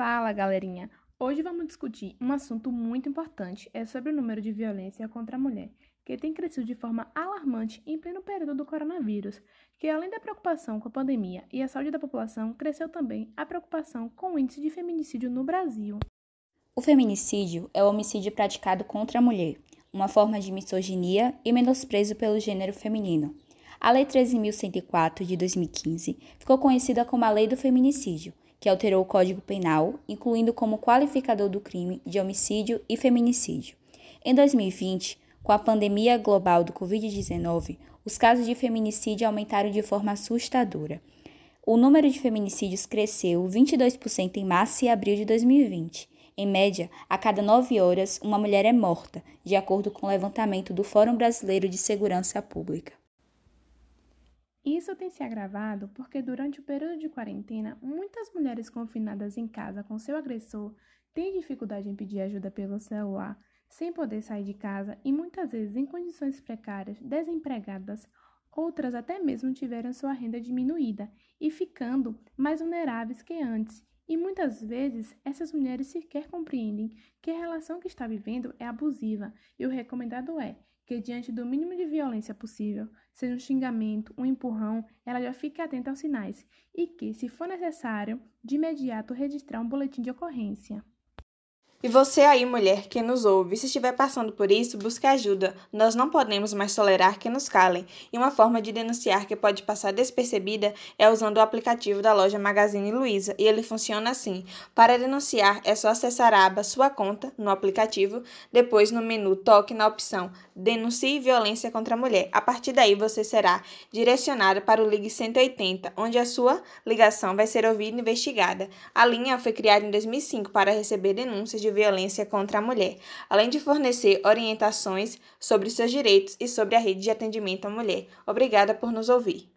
Fala, galerinha! Hoje vamos discutir um assunto muito importante, é sobre o número de violência contra a mulher, que tem crescido de forma alarmante em pleno período do coronavírus, que além da preocupação com a pandemia e a saúde da população, cresceu também a preocupação com o índice de feminicídio no Brasil. O feminicídio é o homicídio praticado contra a mulher, uma forma de misoginia e menosprezo pelo gênero feminino. A Lei 13.104 de 2015 ficou conhecida como a Lei do Feminicídio que alterou o Código Penal, incluindo como qualificador do crime de homicídio e feminicídio. Em 2020, com a pandemia global do Covid-19, os casos de feminicídio aumentaram de forma assustadora. O número de feminicídios cresceu 22% em março e abril de 2020. Em média, a cada nove horas, uma mulher é morta, de acordo com o levantamento do Fórum Brasileiro de Segurança Pública. Isso tem se agravado porque, durante o período de quarentena, muitas mulheres confinadas em casa com seu agressor têm dificuldade em pedir ajuda pelo celular, sem poder sair de casa e muitas vezes em condições precárias, desempregadas. Outras até mesmo tiveram sua renda diminuída e ficando mais vulneráveis que antes. E muitas vezes essas mulheres sequer compreendem que a relação que está vivendo é abusiva e o recomendado é que, diante do mínimo de violência possível, seja um xingamento, um empurrão, ela já fique atenta aos sinais e que, se for necessário, de imediato registrar um boletim de ocorrência. E você aí, mulher, que nos ouve, se estiver passando por isso, busque ajuda. Nós não podemos mais tolerar que nos calem. E uma forma de denunciar que pode passar despercebida é usando o aplicativo da loja Magazine Luiza. E ele funciona assim. Para denunciar, é só acessar a aba Sua Conta no aplicativo, depois no menu toque na opção Denuncie violência contra a mulher. A partir daí, você será direcionada para o Ligue 180, onde a sua ligação vai ser ouvida e investigada. A linha foi criada em 2005 para receber denúncias de de violência contra a mulher, além de fornecer orientações sobre seus direitos e sobre a rede de atendimento à mulher. Obrigada por nos ouvir.